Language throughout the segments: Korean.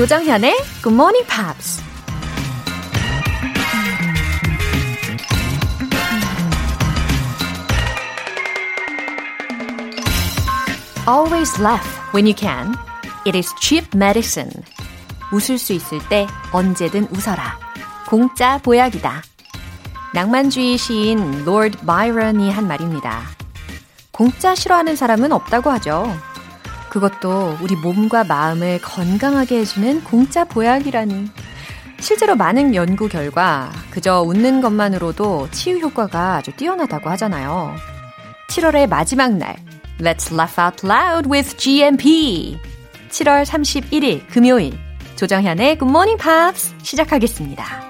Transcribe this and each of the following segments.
조정현의 Good Morning Pops. Always laugh when you can. It is cheap medicine. 웃을 수 있을 때 언제든 웃어라. 공짜 보약이다. 낭만주의 시인 Lord Byron이 한 말입니다. 공짜 싫어하는 사람은 없다고 하죠. 그것도 우리 몸과 마음을 건강하게 해주는 공짜 보약이라니. 실제로 많은 연구 결과 그저 웃는 것만으로도 치유 효과가 아주 뛰어나다고 하잖아요. 7월의 마지막 날, Let's laugh out loud with GMP. 7월 31일 금요일, 조정현의 Good Morning Pops 시작하겠습니다.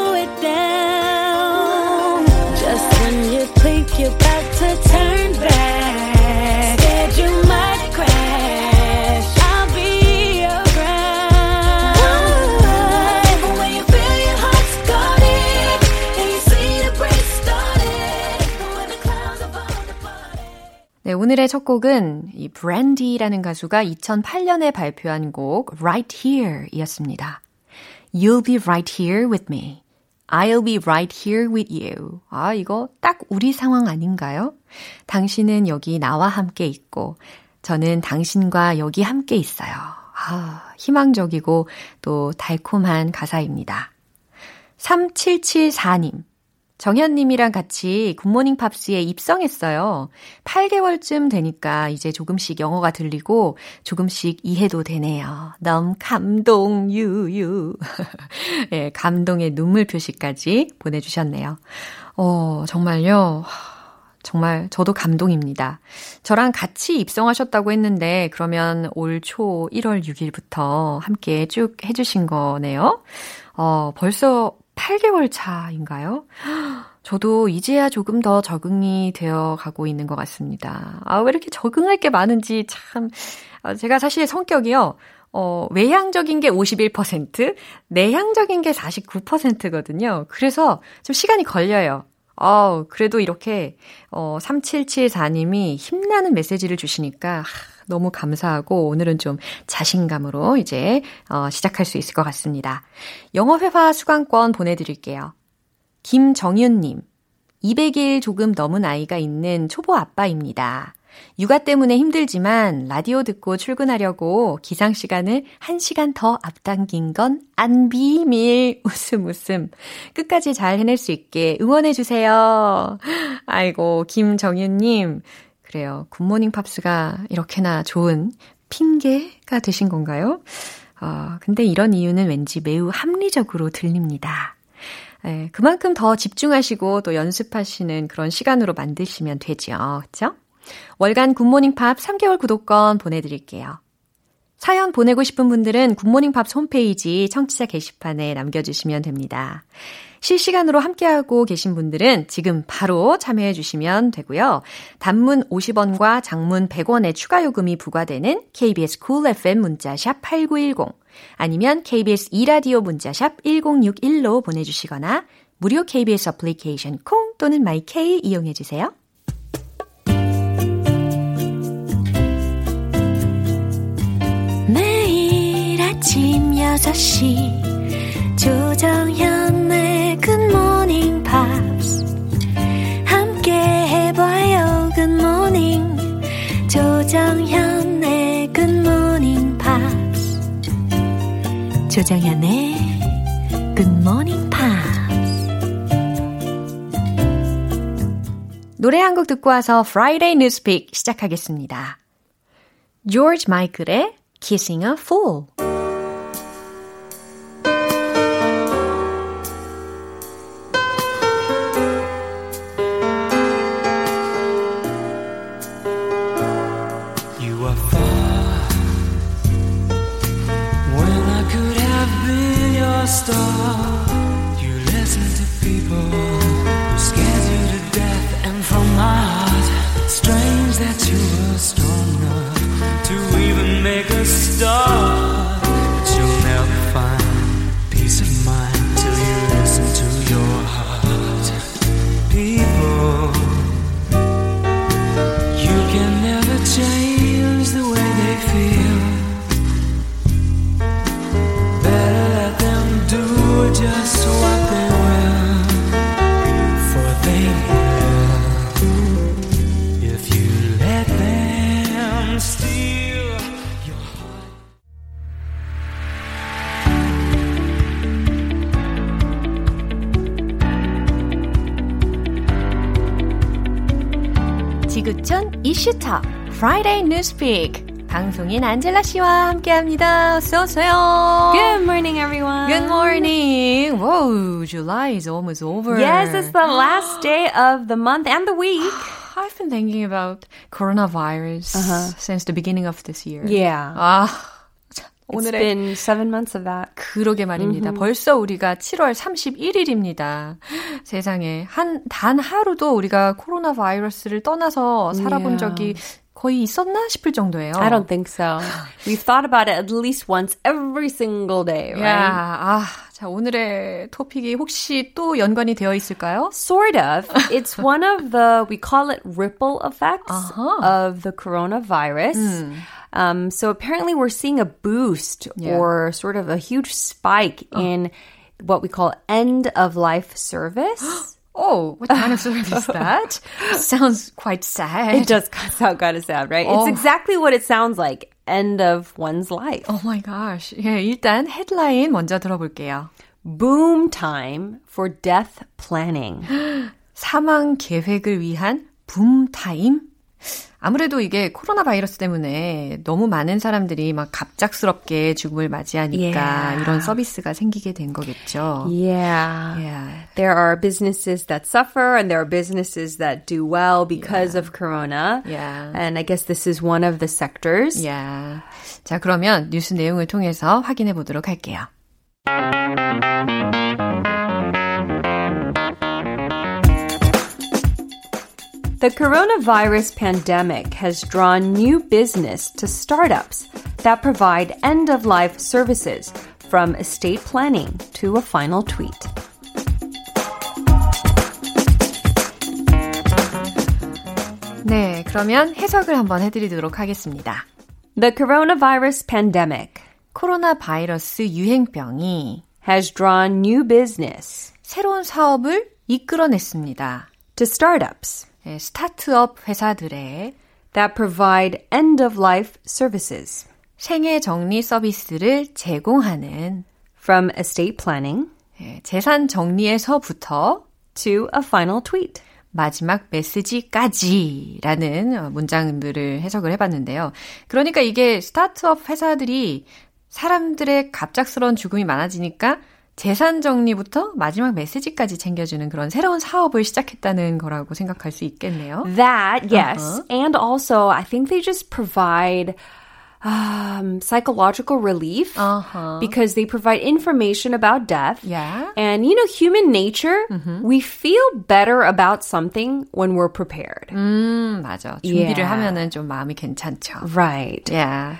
오늘의 첫 곡은 이 브랜디라는 가수가 2008년에 발표한 곡 Right Here 이었습니다. You'll be right here with me. I'll be right here with you. 아, 이거 딱 우리 상황 아닌가요? 당신은 여기 나와 함께 있고, 저는 당신과 여기 함께 있어요. 아, 희망적이고 또 달콤한 가사입니다. 3774님. 정현님이랑 같이 굿모닝 팝스에 입성했어요. 8개월쯤 되니까 이제 조금씩 영어가 들리고 조금씩 이해도 되네요. 너무 감동, 유유. 예, 네, 감동의 눈물 표시까지 보내주셨네요. 어, 정말요. 정말 저도 감동입니다. 저랑 같이 입성하셨다고 했는데 그러면 올 초 1월 6일부터 함께 쭉 해주신 거네요. 어, 벌써 8개월 차인가요? 저도 이제야 조금 더 적응이 되어 가고 있는 것 같습니다. 아, 왜 이렇게 적응할 게 많은지 참, 아, 제가 사실 성격이요, 어, 외향적인 게 51%, 내향적인 게 49%거든요. 그래서 좀 시간이 걸려요. 어, 그래도 이렇게, 어, 3774님이 힘나는 메시지를 주시니까, 너무 감사하고 오늘은 좀 자신감으로 이제 어, 시작할 수 있을 것 같습니다. 영어 회화 수강권 보내드릴게요. 김정윤님, 200일 조금 넘은 아이가 있는 초보 아빠입니다. 육아 때문에 힘들지만 라디오 듣고 출근하려고 기상 시간을 1시간 더 앞당긴 건 안 비밀. 웃음 웃음. 끝까지 잘 해낼 수 있게 응원해 주세요. 아이고 김정윤 님 그래요. 굿모닝 팝스가 이렇게나 좋은 핑계가 되신 건가요? 어, 근데 이런 이유는 왠지 매우 합리적으로 들립니다. 예, 그만큼 더 집중하시고 또 연습하시는 그런 시간으로 만드시면 되죠. 그쵸? 월간 굿모닝 팝 3개월 구독권 보내드릴게요. 사연 보내고 싶은 분들은 굿모닝 팝 홈페이지 청취자 게시판에 남겨주시면 됩니다. 실시간으로 함께하고 계신 분들은 지금 바로 참여해 주시면 되고요. 단문 50원과 장문 100원의 추가 요금이 부과되는 KBS cool FM 문자샵 8910 아니면 KBS 이라디오 문자샵 1061로 보내주시거나 무료 KBS 어플리케이션 콩 또는 마이케이 이용해 주세요. 아침 6시 조정현의 Good morning, pops. 함께 해봐요. Good morning. 조정현의 Good morning, pops. 조정현의 Good morning, pops. 노래 한 곡 듣고 와서 Friday Newspeak 시작하겠습니다. George Michael의 Kissing a Fool. Friday Newspeak 방송인 안젤라 씨와 함께합니다. 어서 오세요. Good morning, everyone. Good morning. Whoa, July is almost over. Yes, it's the last day of the month and the week. I've been thinking about coronavirus since the beginning of this year. Yeah. 아, 참, It's 오늘의 been seven months of that. 그러게 말입니다. 벌써 우리가 7월 31일입니다. 세상에 한 단 하루도 우리가 코로나 바이러스를 떠나서 살아본 Yeah. 적이 거의 있었나 싶을 정도예요. I don't think so. We've thought about it at least once every single day, right? 야, 아, 자 오늘의 토픽이 혹시 또 연관이 되어 있을까요? Sort of. It's one of the, we call it ripple effects Uh-huh. of the coronavirus. Um, so apparently we're seeing a boost Yeah. or sort of a huge spike in what we call end of life service. Oh, what kind of service is that? Sounds quite sad. It does sound kind of sad, right? Oh. It's exactly what it sounds like. End of one's life. Oh my gosh. 예, 일단 헤드라인 먼저 들어볼게요. Boom time for death planning. 사망 계획을 위한 붐 타임? 아무래도 이게 코로나 바이러스 때문에 너무 많은 사람들이 막 갑작스럽게 죽음을 맞이하니까 Yeah. 이런 서비스가 생기게 된 거겠죠. Yeah. Yeah. There are businesses that suffer and there are businesses that do well because of corona. Yeah. And I guess this is one of the sectors. Yeah. 자, 그러면 뉴스 내용을 통해서 확인해 보도록 할게요. The coronavirus pandemic has drawn new business to startups that provide end of life services from estate planning to a final tweet. 네, 그러면 해석을 한번 해드리도록 하겠습니다. The coronavirus pandemic 코로나 바이러스 유행병이 has drawn new business 새로운 사업을 이끌어냈습니다. to startups 네, 스타트업 회사들의 that provide end of life services 생애 정리 서비스를 제공하는 from estate planning 예, 재산 정리에서부터 to a final tweet. 마지막 메시지까지라는 어, 문장들을 해석을 해봤는데요. 그러니까 이게 스타트업 회사들이 사람들의 갑작스러운 죽음이 많아지니까 재산 정리부터 마지막 메시지까지 챙겨주는 그런 새로운 사업을 시작했다는 거라고 생각할 수 있겠네요. That, yes. And also, I think they just provide um, psychological relief Uh-huh. because they provide information about death. Yeah. And, you know, human nature, we feel better about something when we're prepared. 음, 맞아. 준비를 Yeah. 하면은 좀 마음이 괜찮죠. Right. Yeah.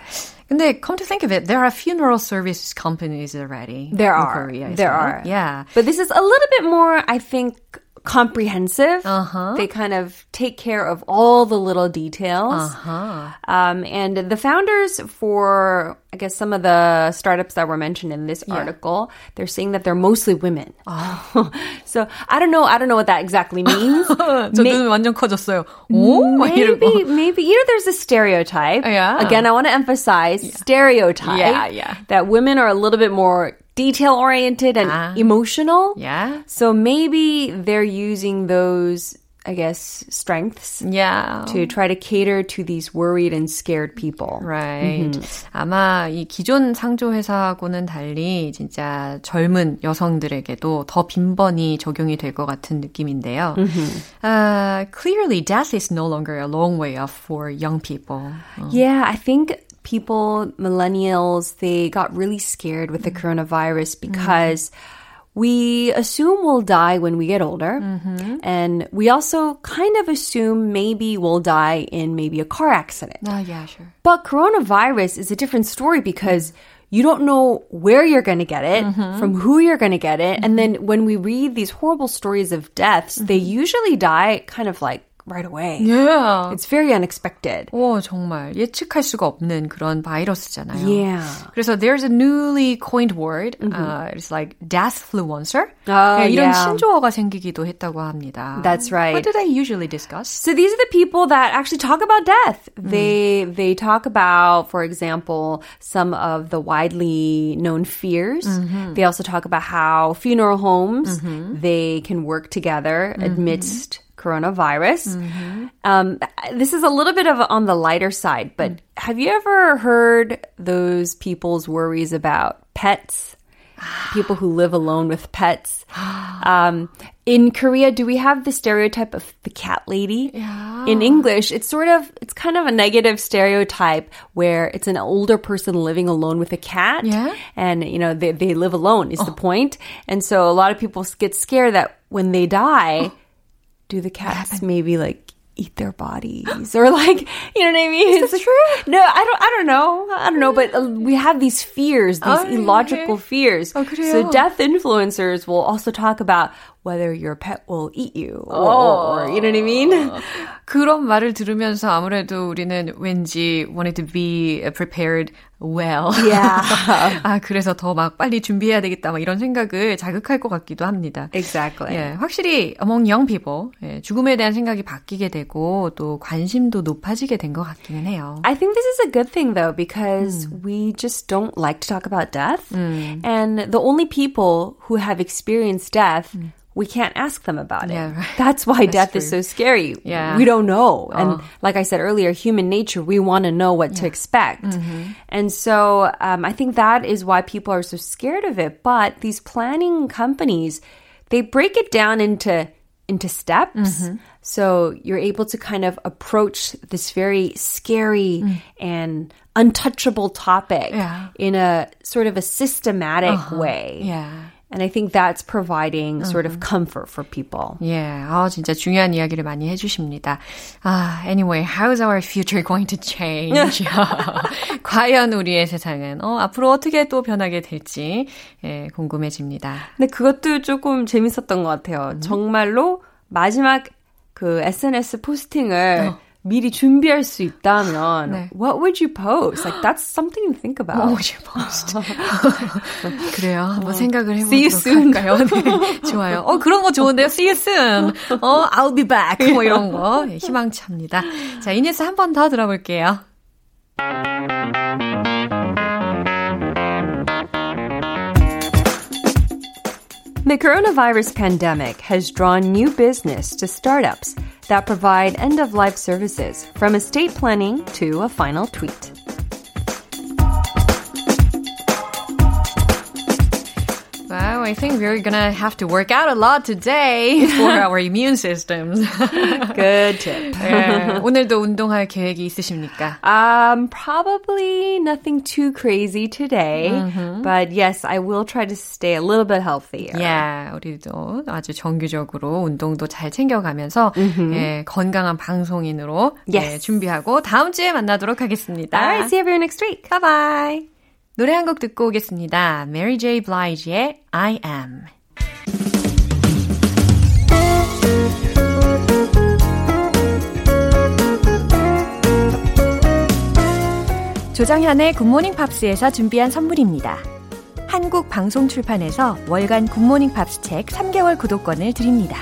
근데 come to think of it, there are funeral service companies already. There in are. Korea, there are. it? Yeah. But this is a little bit more, I think, comprehensive. Uh-huh. They kind of take care of all the little details. Uh-huh. Um, and the founders for, I guess, some of the startups that were mentioned in this yeah. article, they're saying that they're mostly women. Oh. so I don't know. I don't know what that exactly means. 저 완전 커졌어요. 오, maybe, maybe, you know, there's a stereotype. Yeah. Again, I want to emphasize yeah. stereotype. Yeah, yeah. That women are a little bit more detail oriented and Ah. emotional. Yeah. So maybe they're using those I guess, strengths Yeah. to try to cater to these worried and scared people. Right. 아마 이 기존 상조 회사하고는 달리 진짜 젊은 여성들에게도 더 빈번히 적용이 될 것 같은 느낌인데요. Uh, clearly, death is no longer a long way off for young people. Yeah, I think people, millennials, they got really scared with the coronavirus mm-hmm. because we assume we'll die when we get older. Mm-hmm. And we also kind of assume maybe we'll die in maybe a car accident. Ah, yeah, sure. But coronavirus is a different story because you don't know where you're going to get it, mm-hmm. from who you're going to get it. And then when we read these horrible stories of deaths, they usually die kind of like right away. Yeah. It's very unexpected. 오, 정말 예측할 수가 없는 그런 바이러스잖아요. Yeah. 그래서 there's a newly coined word. Uh, it's like deathfluencer. Oh, 네, 이런 yeah. 신조어가 생기기도 했다고 합니다. That's right. What do they usually discuss? So these are the people that actually talk about death. They they talk about, for example, some of the widely known fears. They also talk about how funeral homes they can work together amidst coronavirus. Um, this is a little bit of on the lighter side, but have you ever heard those people's worries about pets? People who live alone with pets. Um, in Korea, do we have the stereotype of the cat lady? In English, it's sort of, it's kind of a negative stereotype where it's an older person living alone with a cat. Yeah. And, you know, they, they live alone is the point. And so a lot of people get scared that when they die, do the cats maybe like eat their bodies or like you know what I mean? Is it's true? No, I don't. I don't know. I don't know. But uh, we have these fears, these oh, illogical okay. fears. Oh, so death influencers will also talk about whether your pet will eat you or, Oh. or you know what I mean? 그런 말을 들으면서 아무래도 우리는 왠지 wanted to be prepared well. Yeah. 아, 그래서 더 막 빨리 준비해야 되겠다. 막 이런 생각을 자극할 것 같기도 합니다. Exactly. 예, 확실히 among young people 예, 죽음에 대한 생각이 바뀌게 되고 또 관심도 높아지게 된 것 같기는 해요. I think this is a good thing though because we just don't like to talk about death. And the only people who have experienced death, we can't ask them about it. Yeah, right. That's why That's death is so scary. Yeah. We don't know. And oh. like I said earlier, human nature, we want to know what to expect. Mm-hmm. And so um, I think that is why people are so scared of it. But these planning companies, they break it down into into steps. Mm-hmm. So you're able to kind of approach this very scary mm. and untouchable topic Yeah. in a sort of a systematic uh-huh. way. Yeah. And I think that's providing sort of comfort for people. 예, 아, 진짜 중요한 이야기를 많이 해주십니다. 아, anyway, how is our future going to change? 과연 우리의 세상은, 어, 앞으로 어떻게 또 변하게 될지, 예, 궁금해집니다. 근데 그것도 조금 재밌었던 것 같아요. 정말로 마지막 그 SNS 포스팅을 미리 준비할 수 있다면 네. what would you post? Like that's something to think about. 오, post. 그래요. 한번 생각을 See you 해보도록 soon. 할까요? 네, 좋아요. 어, 그런 거 좋은데요. See you soon. 어, I'll be back. 뭐 이런 거. 예, 희망찹니다. 자, 이 뉴스 한 번 더 들어볼게요. The coronavirus pandemic has drawn new business to startups that provide end of life services from estate planning to a final tweet. Wow, I think we're gonna have to work out a lot today for our immune systems. Good tip. 예, 오늘도 운동할 계획이 있으십니까? Um, probably nothing too crazy today, but yes, I will try to stay a little bit healthier. 예, 우리도 아주 정규적으로 운동도 잘 챙겨가면서 예, 건강한 방송인으로 예, Yes. 준비하고 다음 주에 만나도록 하겠습니다. All right, see everyone next week. Bye bye. 노래 한 곡 듣고 오겠습니다. Mary J. Blige의 I Am. 조정현의 굿모닝 팝스에서 준비한 선물입니다. 한국 방송 출판에서 월간 굿모닝 팝스 책 3개월 구독권을 드립니다.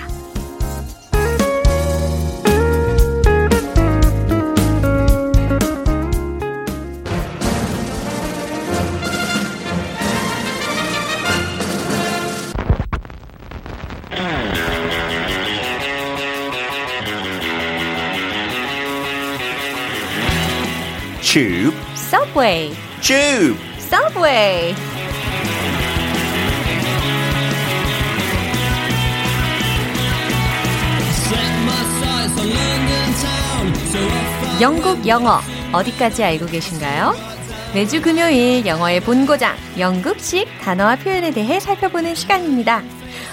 Tube. Subway. Tube. Subway. 영국 영어 어디까지 알고 계신가요? 매주 금요일 영어의 본고장 영국식 단어와 표현에 대해 살펴보는 시간입니다.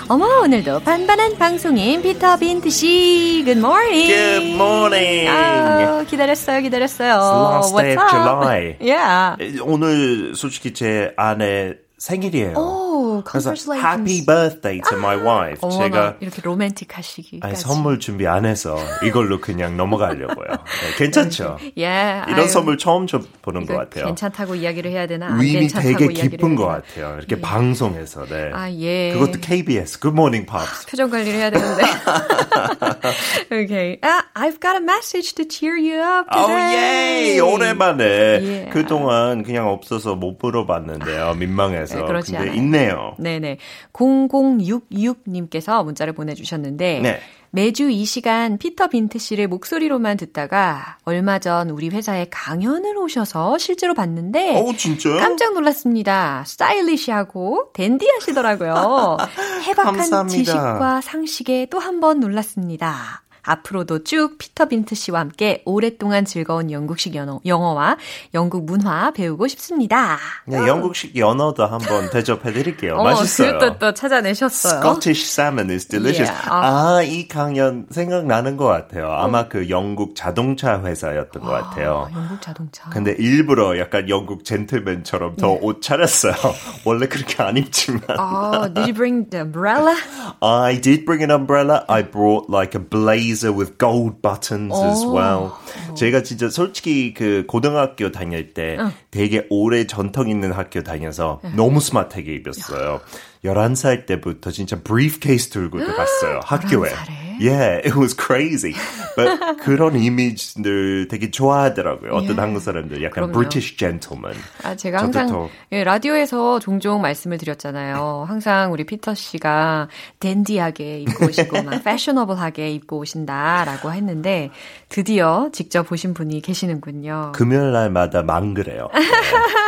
어머 오늘도 반반한 방송인 피터 빈트 씨, Good morning. Good morning. 아, 기다렸어요, 기다렸어요. It's the last day What's of up? July. Yeah. 오늘 솔직히 제 아내 생일이에요. 오, 그래서 congratulations. happy birthday to my wife. 어머나, 제가 이렇게 로맨틱하시기. 아니, 선물 준비 안 해서 이걸로 그냥 넘어가려고요. 네, 괜찮죠? 예. 이런 아유, 선물 처음 줘 보는 이거 것 같아요. 괜찮다고 이야기를 해야 되나? 안 의미 괜찮다고 되게 깊은 것? 같아요. 이렇게 방송에서. 네. 아, 예. 그것도 KBS, Good Morning Pops. 표정 관리를 해야 되는데. okay. Uh, I've got a message to cheer you up 오 today. 예! 오랜만에 Yeah. 그동안 그냥 없어서 못 물어봤는데요. 민망해서. 네, 그렇지 근데 않아요. 있네 요. 네네. 0066님께서 문자를 보내주셨는데, 네. 매주 이 시간 피터 빈트 씨를 목소리로만 듣다가 얼마 전 우리 회사에 강연을 오셔서 실제로 봤는데 어, 진짜요? 깜짝 놀랐습니다. 스타일리시하고 댄디하시더라고요. 해박한 감사합니다. 지식과 상식에 또 한 번 놀랐습니다. 앞으로도 쭉 피터 빈트 씨와 함께 오랫동안 즐거운 영국식 연어, 영어와 영국 문화 배우고 싶습니다. 네, 영국식 연어도 한번 대접해 드릴게요. 어, 맛있어요. 그것도 또 찾아내셨어요. Scottish salmon is delicious. Yeah. 아, 이 강연 생각나는 것 같아요. 아마 그 영국 자동차 회사였던 것 같아요. 아, 영국 자동차. 근데 일부러 약간 영국 젠틀맨처럼 더 네. 옷 차렸어요. 원래 그렇게 안 입지만. Oh, did you bring the umbrella? I did bring an umbrella. I brought like a blazer with gold buttons as 오. well. 제가 진짜 솔직히 그 고등학교 다닐 때 되게 오래 전통 있는 학교 다녀서 너무 스마트하게 입었어요. 11살 때부터 진짜 briefcase 들고 갔어요. 학교에. 11살에? Yeah, it was crazy. But 그런 이미지들 되게 좋아하더라고요. 어떤 Yeah. 한국 사람들 약간 그럼요. British gentleman. 아, 제가 항상 더- 예, 라디오에서 종종 말씀을 드렸잖아요. 항상 우리 피터 씨가 dandy하게 입고 오시고 막 fashionable하게 입고 오신다라고 했는데 드디어 직접 보신 분이 계시는군요. 금요일 날마다 망그래요. 네.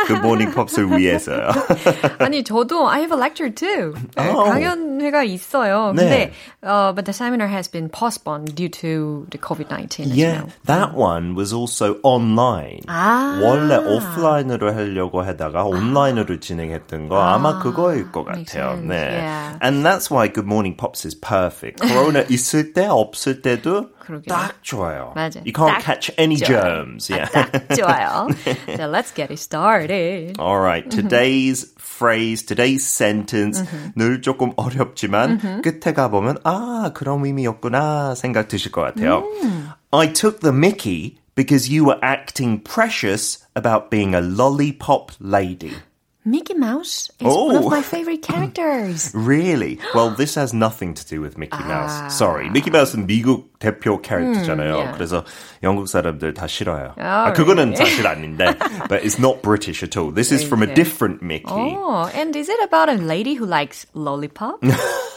그 모닝 팝스를 위해서요. 아니 저도 I have a lecture too. 네, Oh. 강연회가 있어요. 네. 근데 uh, but the seminar has been postponed due to the COVID-19 as Yeah, well. that one was also online. 아. 원래 오프라인으로 하려고 하다가 온라인으로 진행했던 거 아마 그거일 것 makes 같아요. sense. 네. Yeah. And that's why Good Morning Pops is perfect. 코로나 있을 때 없을 때도 그러게요. 딱 좋아요. 맞아. You can't 딱 catch any 좋아요. germs. Yeah. 딱 좋아요. So let's get it started. All right. Today's phrase, today's sentence 늘 조금 어렵지만 끝에 가보면 아 그런 의미였구나 생각 드실 것 같아요. I took the Mickey because you were acting precious about being a lollipop lady. Mickey Mouse is one of Oh. my favorite characters. Really? Well, this has nothing to do with Mickey Mouse. Sorry. Mickey Mouse는 미국 대표 캐릭터잖아요. yeah. 그래서 영국 사람들 다 싫어요. Oh, 아, 그거는 사실 아닌데. But it's not British at all. This is from a Okay. different Mickey. Oh, and is it about a lady who likes lollipop?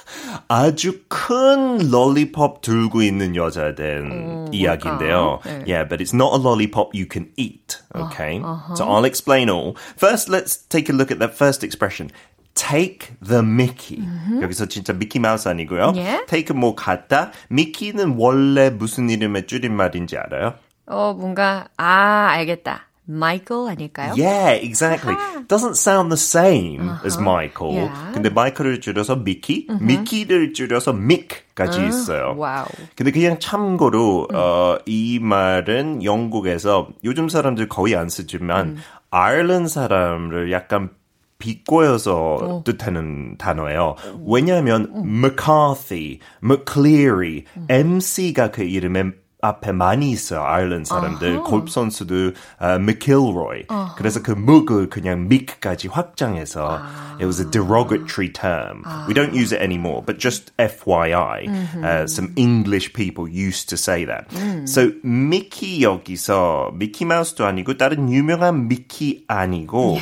아주 큰 롤리팝 들고 있는 여자에 대한 이야기인데요. 네. Yeah, but it's not a lollipop you can eat. Okay? So I'll explain all. First, let's take a look at that first expression. Take the Mickey. 여기서 진짜 미키 마우스 아니고요. 예. Take은 뭐 갖다. 미키는 원래 무슨 이름의 줄임말인지 알아요? 어, 뭔가 아, 알겠다. 마이클 아닐까요? Yeah, exactly. Doesn't sound the same as Michael. Yeah. 근데 마이클을 줄여서 미키, 미키를 줄여서 믹까지 있어요. Wow. 근데 그냥 참고로 어, 이 말은 영국에서 요즘 사람들 거의 안 쓰지만 아일랜드 사람을 약간 비꼬여서 뜻하는 단어예요. 왜냐하면 McCarthy, McCleary, Mc가 그 이름에 앞에 많이 있어요. 아일랜드 사람들. 골프 선수도 uh, McIlroy. 그래서 그 묵을 그냥 미크까지 확장해서 it was a derogatory term. We don't use it anymore, but just FYI. Uh, some English people used to say that. So 미키 여기서 미키 마우스도 아니고 다른 유명한 미키 아니고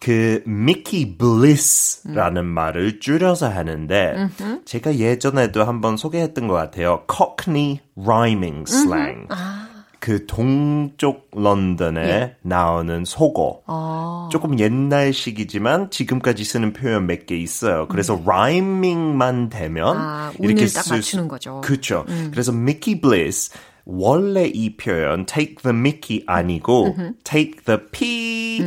그 미키 블리스라는 말을 줄여서 하는데 제가 예전에도 한번 소개했던 것 같아요. Cockney rhyming slang. 그 동쪽 런던에 예. 나오는 속어. 어. 조금 옛날식이지만 지금까지 쓰는 표현 몇 개 있어요. 그래서 라이밍만 되면 음. 아, 이렇게 쓸 수- 맞추는 거죠. 음. 그렇죠. 그래서 Mickey Bliss 원래 이 표현 take the Mickey 아니고 take the pee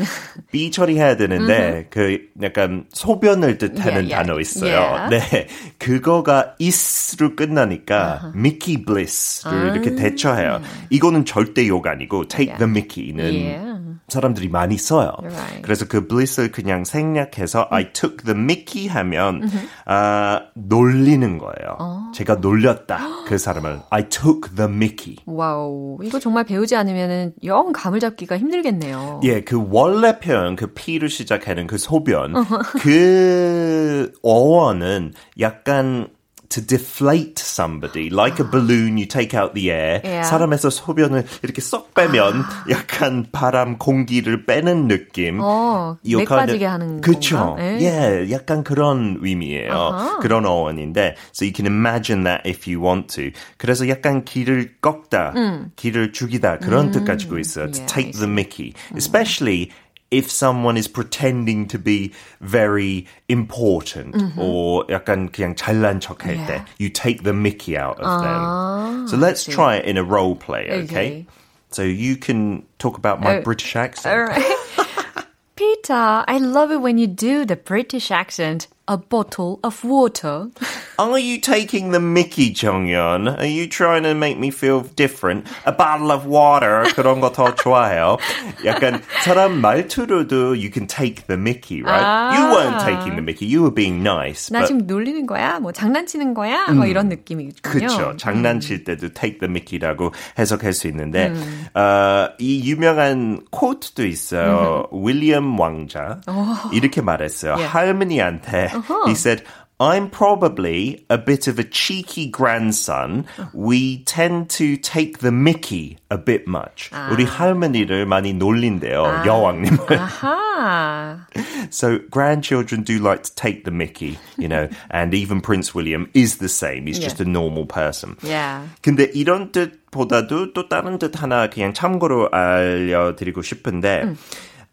B 처리해야 되는데 그 약간 소변을 뜻하는 Yeah, yeah. 단어 있어요. Yeah. 네, 그거가 is로 끝나니까 Mickey Bliss를 이렇게 대처해요. 이거는 절대 욕 아니고 take the Mickey는. 사람들이 많이 써요. Right. 그래서 그 bliss를 그냥 생략해서 I took the Mickey 하면 아 놀리는 거예요. 제가 놀렸다 그 사람을 I took the Mickey. 와우. 이거 정말 배우지 않으면은 영 감을 잡기가 힘들겠네요. 예, 그 원래 표현 그 P를 시작하는 그 소변 그 어원은 약간 to deflate somebody like a balloon you take out the air Yeah. 사람에서 소변을 이렇게 쏙 빼면 약간 바람 공기를 빼는 느낌 어, 이맥 빠지게 하는 그쵸. 예. 예, 약간 그런 의미예요. 아하. 그런 어원인데, so you can imagine that if you want to. 그래서 약간 길을 꺾다, 길을 죽이다 그런 뜻 가지고 있어요. To 음. Yeah, take the Mickey, especially. If someone is pretending to be very important or 약간 그냥 잘난 척할 때, Yeah. you take the Mickey out of Ah, them. So let's see. try it in a role play, okay? Okay. So you can talk about my Oh, British accent. All right. Peter, I love it when you do the British accent. A bottle of water. Are you taking the Mickey, 정연? Are you trying to make me feel different? A bottle of water 그런 거 더 좋아해요. 약간 사람 말투로도 you can take the Mickey, right? You weren't taking the Mickey. You were being nice. 나 but 지금 놀리는 거야? 뭐 장난치는 거야? 뭐 이런 느낌이군요. 그쵸. 장난칠 때도 take the Mickey라고 해석할 수 있는데, 음. 어, 이 유명한 코트도 있어요. 윌리엄 왕자. 이렇게 말했어요. 예. 할머니한테. He said, I'm probably a bit of a cheeky grandson. We tend to take the Mickey a bit much. 우리 할머니를 많이 놀린대요. 여왕님을. 아하. So grandchildren do like to take the Mickey, you know, and even Prince William is the same. He's just a normal person. Yeah. 근데 이런 뜻보다도 또 다른 뜻 하나 그냥 참고로 알려드리고 싶은데,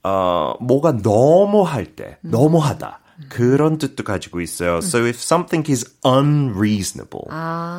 어, 뭐가 너무할 때, 너무하다. 그런 뜻도 가지고 있어요. So if something is unreasonable,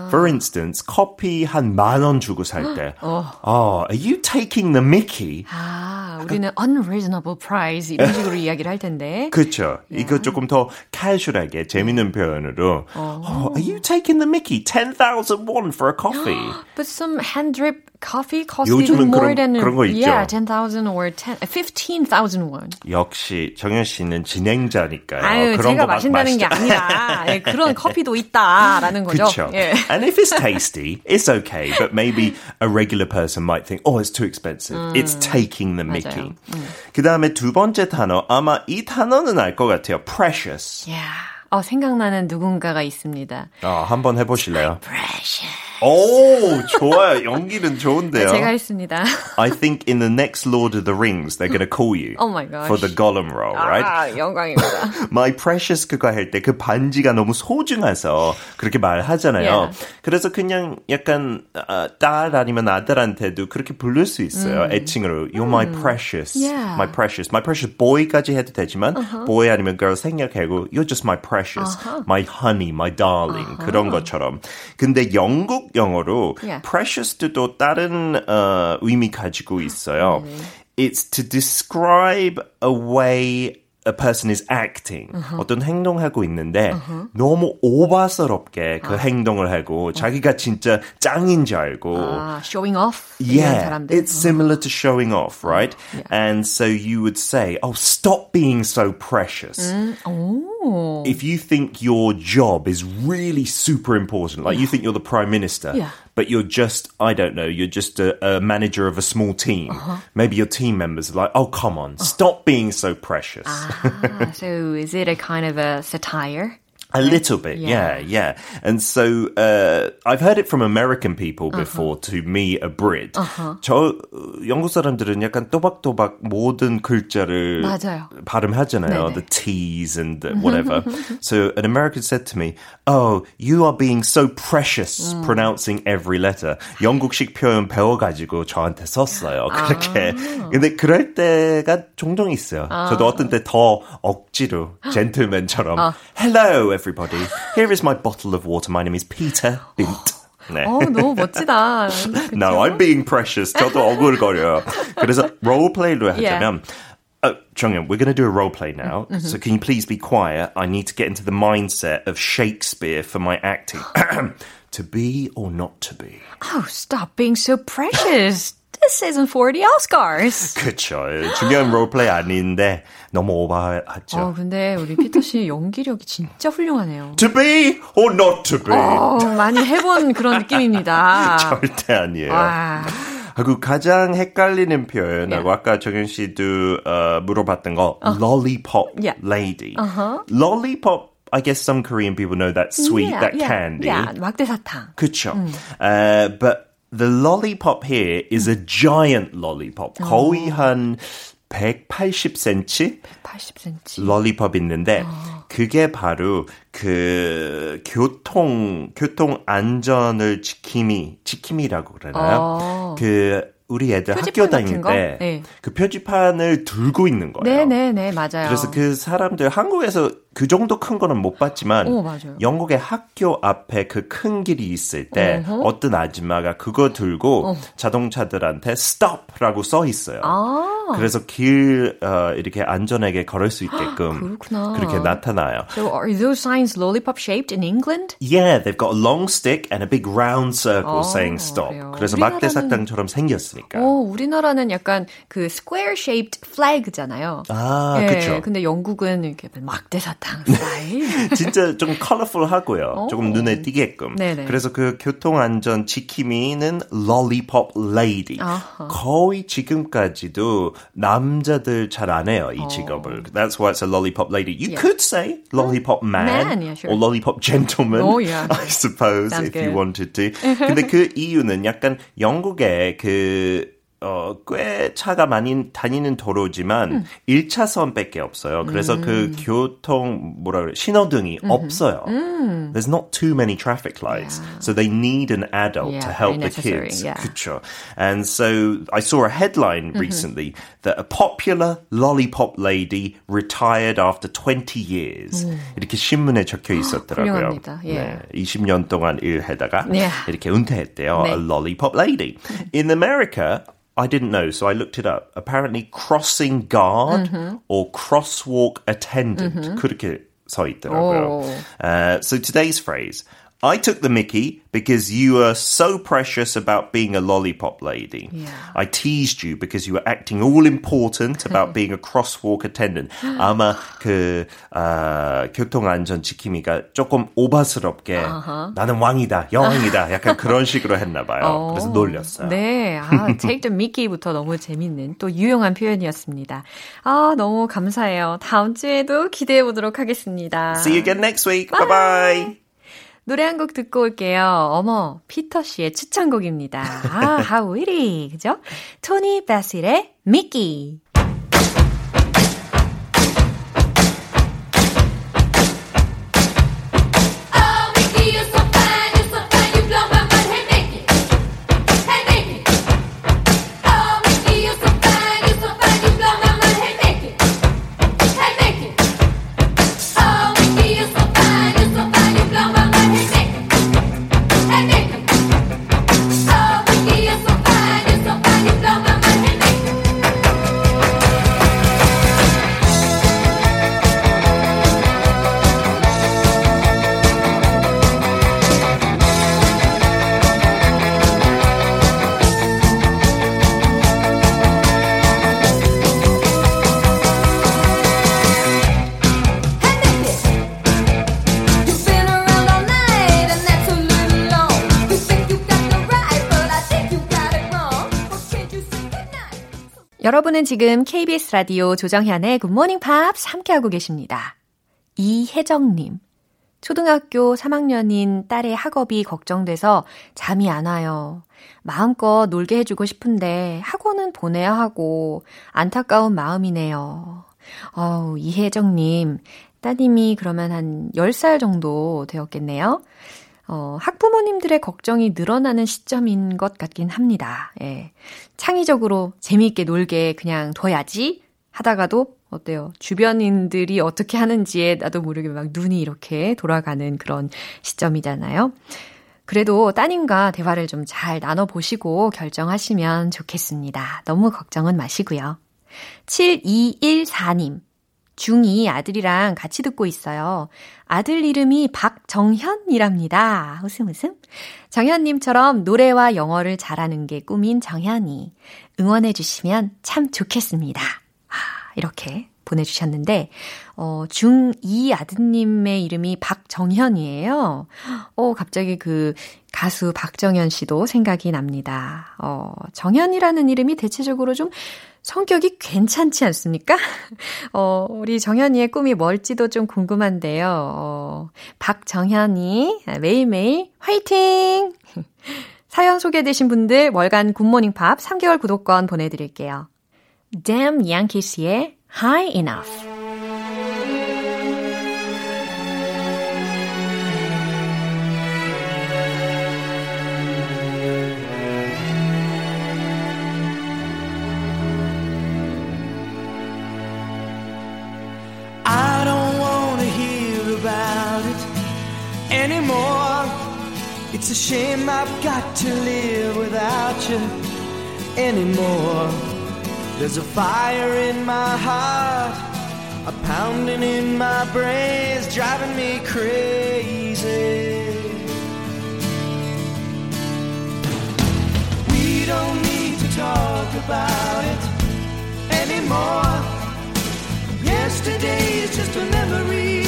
for instance, 커피 한 만 원 주고 살 때, oh, are you taking the Mickey? 아, 우리는 unreasonable price 이런 식으로 이야기를 할 텐데. 그렇죠. 이거 조금 더 캐주얼하게 재밌는 표현으로 oh, Are you taking the Mickey? 10,000 won for a coffee. But some hand drip coffee costs even more 그런- than 그런 거 있죠. yeah, 10,000 or 10 15,000 won. 역시 정현 씨는 진행자니까요. 아유, 어, 그런 제가 마신다는 게. 아니라 예, 그런 커피도 있다라는 거죠. 그렇죠. 예. And if it's tasty, it's okay. But maybe a regular person might think, oh, it's too expensive. It's taking the Mickey. 그 다음에 두 번째 단어, 아마 이 단어는 알 것 같아요. Precious. 야, 어, 생각나는 누군가가 있습니다. 어, 한번 해보실래요? Precious. 오, 좋아요. 연기는 좋은데요. 제가 했습니다. I think in the next Lord of the Rings, they're going to call you Oh my gosh. for the Gollum role, right? 아, 영광입니다. My precious 그거 할 때 그 반지가 너무 소중해서 그렇게 말하잖아요. Yeah. 그래서 그냥 약간 아, 딸 아니면 아들한테도 그렇게 부를 수 있어요. 애칭으로 You're my precious, Yeah. my precious, my precious boy까지 해도 되지만 boy 아니면 girl 생략하고 You're just my precious, my honey, my darling 그런 것처럼. 근데 영국 영어로 Yeah. precious도 또 다른 어, 의미 가지고 있어요. It's to describe a way a person is acting. 어떤 행동하고 있는데 너무 오바스럽게 그 행동을 하고 자기가 진짜 짱인 줄 알고 아, showing off 이런 Yeah, 사람들. it's similar to showing off, right? And so you would say, "Oh, stop being so precious." 오. If you think your job is really super important, like you think you're the prime minister, Yeah. but you're just, I don't know, you're just a, a manager of a small team. Uh-huh. Maybe your team members are like, "Oh, come on, stop being so precious." Ah, so is it a kind of a satire? A little bit, yeah, yeah. And so uh, I've heard it from American people before to me abrid. 저 어, 영국 사람들은 약간 또박또박 모든 글자를 맞아요. 발음하잖아요. 네네. The T's and the whatever. so an American said to me, "Oh, you are being so precious pronouncing every letter." 영국식 표현 배워가지고 저한테 썼어요. 그렇게. 근데 그럴 때가 종종 있어요. 저도 어떤 때 더 억지로 젠틀맨처럼 Hello, everybody. Here is my bottle of water. My name is Peter Bint. 네. 어, 너무 멋지다. No, I'm being precious. 저도 억울거려요. 그래서 롤플레이로 하자면 Oh, Jonghyun, we're going to do a role play now. So can you please be quiet? I need to get into the mindset of Shakespeare for my acting. to be or not to be? Oh, stop being so precious. This isn't for the Oscars. 그쵸. 중요한 롤플레이 아닌데 너무 어, 오버하죠. 근데 우리 피터 씨 연기력이 진짜 훌륭하네요. To be or not to be? 어, 많이 해본 그런 느낌입니다. 절대 아니에요. 와. 하고 가장 헷갈리는 표현하고 아까 정현 씨도 어, 물어봤던 거 lollipop Yeah. lady. Lollipop, I guess some Korean people know that sweet, Yeah, that yeah, candy. Yeah, 막대사탕. 그쵸. Uh, but the lollipop here is a giant lollipop. 거의 한 180cm 80cm. lollipop 있는데 그게 바로 그 교통 교통 안전을 지킴이 지킴이라고 그러나요? 어. 그 우리 애들 학교 다닐 같은 거? 때 네. 그 표지판을 들고 있는 거예요. 네네네, 맞아요. 그래서 그 사람들 한국에서 그 정도 큰 거는 못 봤지만 오. 영국의 학교 앞에 그 큰 길이 있을 때 어떤 아줌마가 그거 들고 자동차들한테 stop라고 써 있어요. 아. 그래서 길 어, 이렇게 안전하게 걸을 수 있게끔 그렇구나. 그렇게 나타나요. So are those signs lollipop shaped in England? Yeah, they've got a long stick and a big round circle 어, saying stop. 그래요. 그래서 우리나라는- 막대사탕처럼 생겼으니까. 어, 우리나라는 약간 그 square shaped flag잖아요. 아, 예, 그쵸. 근데 영국은 이렇게 막대사탕 스타일. 진짜 좀 컬러풀하고요. 조금 눈에 띄게끔. 네네. 그래서 그 교통안전 지킴이는 lollipop lady. 아하. 거의 지금까지도 남자들 잘 안 해요, 이 직업을. That's why it's a lollipop lady. You Yeah. could say lollipop man, Man, yeah, sure. or lollipop gentleman, Oh, yeah. I suppose, Sounds if you good. wanted to. 근데 그 이유는 약간 영국의 그 어, 꽤 차가 많이 다니는 도로지만 1차선 밖에 없어요. 그래서 그 교통 뭐라 그래 신호등이 없어요. There's not too many traffic lights, so they need an adult Yeah, to help the kids. yeah. 그쵸. And so I saw a headline recently that a popular lollipop lady retired after 20 years. 이렇게 신문에 적혀 있었더라고요. 예. 20년 동안 일하다가 네. 이렇게 은퇴했대요. 네. A lollipop lady. In America, I didn't know, so I looked it up. Apparently, crossing guard or crosswalk attendant 그렇게 서 있더라고요. 오. Uh, so today's phrase. I took the mickey because you were so precious about being a lollipop lady. Yeah. I teased you because you were acting all important about being a crosswalk attendant. 아마 그 아, 교통안전 지킴이가 조금 오바스럽게 나는 왕이다, 여왕이다, 약간 그런 식으로 했나 봐요. 그래서 놀렸어요. 네, 아, take the Mickey부터 너무 재밌는 또 유용한 표현이었습니다. 아, 너무 감사해요. 다음 주에도 기대해 보도록 하겠습니다. See you again next week. Bye bye. 노래 한 곡 듣고 올게요. 어머, 피터 씨의 추천곡입니다. 아, witty. 그죠? 토니 베실의 미끼. 지금 KBS 라디오 조정현의 굿모닝 팝스 함께하고 계십니다. 이혜정님. 초등학교 3학년인 딸의 학업이 걱정돼서 잠이 안 와요. 마음껏 놀게 해주고 싶은데 학원은 보내야 하고 안타까운 마음이네요. 어우, 이혜정님, 따님이 그러면 한 10살 정도 되었겠네요. 어, 학부모님들의 걱정이 늘어나는 시점인 것 같긴 합니다. 예. 창의적으로 재미있게 놀게 그냥 둬야지 하다가도 어때요? 주변인들이 어떻게 하는지에 나도 모르게 막 눈이 이렇게 돌아가는 그런 시점이잖아요. 그래도 따님과 대화를 좀 잘 나눠보시고 결정하시면 좋겠습니다. 너무 걱정은 마시고요. 7214님. 중2 아들이랑 같이 듣고 있어요. 아들 이름이 박정현이랍니다. 웃음 웃음. 정현님처럼 노래와 영어를 잘하는 게 꿈인 정현이. 응원해주시면 참 좋겠습니다. 아, 이렇게 보내주셨는데, 어, 중2 아드님의 이름이 박정현이에요. 어, 갑자기 그 가수 박정현 씨도 생각이 납니다. 어, 정현이라는 이름이 대체적으로 좀 성격이 괜찮지 않습니까? 어, 우리 정현이의 꿈이 뭘지도 좀 궁금한데요. 어, 박정현이 매일매일 화이팅! 사연 소개되신 분들 월간 굿모닝 팝 3개월 구독권 보내드릴게요. Damn Yankees의 High Enough. It's a shame I've got to live without you anymore. There's a fire in my heart, a pounding in my brains, driving me crazy. We don't need to talk about it anymore. Yesterday is just a memory.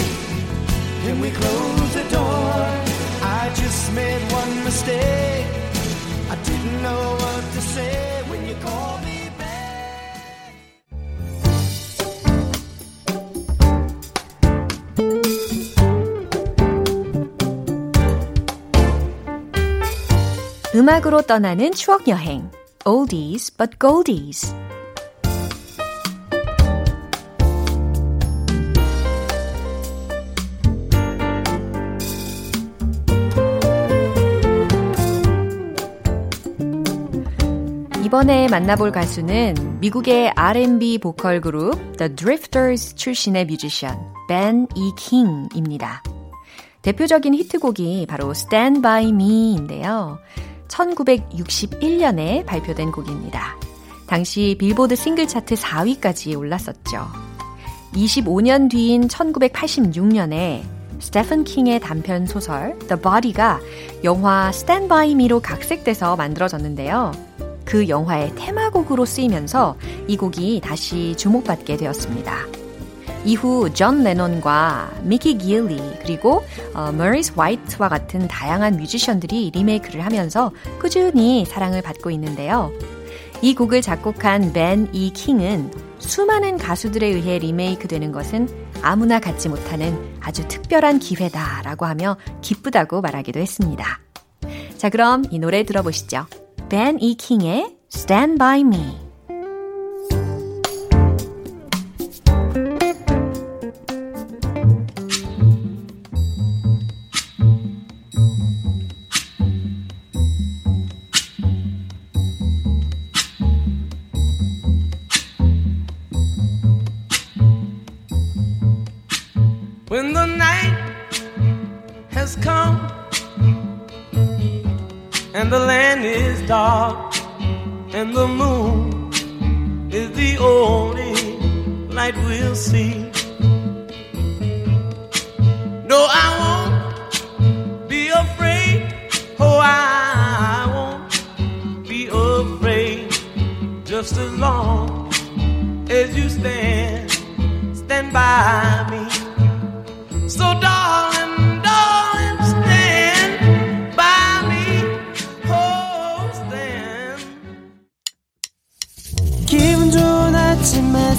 And we close the door. I just made one mistake. I didn't know what to say when you called me back. 음악으로 떠나는 추억 여행. Oldies but Goldies. 이번에 만나볼 가수는 미국의 R&B 보컬 그룹 The Drifters 출신의 뮤지션 Ben E. King입니다. 대표적인 히트곡이 바로 Stand By Me인데요. 1961년에 발표된 곡입니다. 당시 빌보드 싱글 차트 4위까지 올랐었죠. 25년 뒤인 1986년에 스테픈 킹의 단편 소설 The Body가 영화 Stand By Me로 각색돼서 만들어졌는데요. 그 영화의 테마곡으로 쓰이면서 이 곡이 다시 주목받게 되었습니다. 이후 존 레논과 미키 길리 그리고 어, 모리스 화이트와 같은 다양한 뮤지션들이 리메이크를 하면서 꾸준히 사랑을 받고 있는데요. 이 곡을 작곡한 벤 이 킹은 수많은 가수들에 의해 리메이크되는 것은 아무나 갖지 못하는 아주 특별한 기회다라고 하며 기쁘다고 말하기도 했습니다. 자, 그럼 이 노래 들어보시죠. 벤이 킹의 Stand By Me.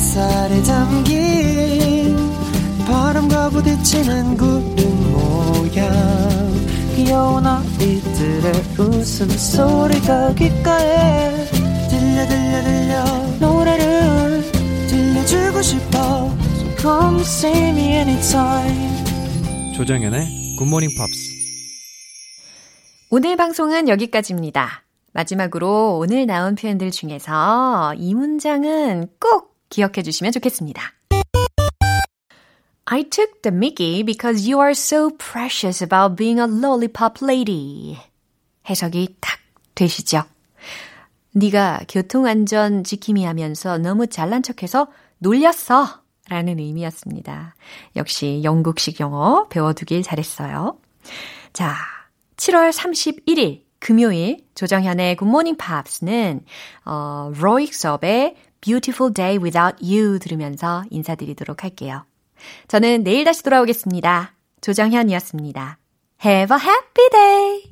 햇살에 담긴 바람과 부딪히는 구름 그대 웃음소리가 귓가에 들려 들려 들려 노래를 들려주고 싶어 So come see me anytime 조정연의 굿모닝 팝스. 오늘 방송은 여기까지입니다. 마지막으로 오늘 나온 표현들 중에서 이 문장은 꼭 기억해 주시면 좋겠습니다. I took the mickey because you are so precious about being a lollipop lady. 해석이 딱 되시죠? 네가 교통안전 지킴이 하면서 너무 잘난 척해서 놀렸어. 라는 의미였습니다. 역시 영국식 영어 배워두길 잘했어요. 자, 7월 31일 금요일 조정현의 굿모닝 팝스는 어, 로익 수업의 Beautiful Day Without You 들으면서 인사드리도록 할게요. 저는 내일 다시 돌아오겠습니다. 조정현이었습니다. Have a happy day!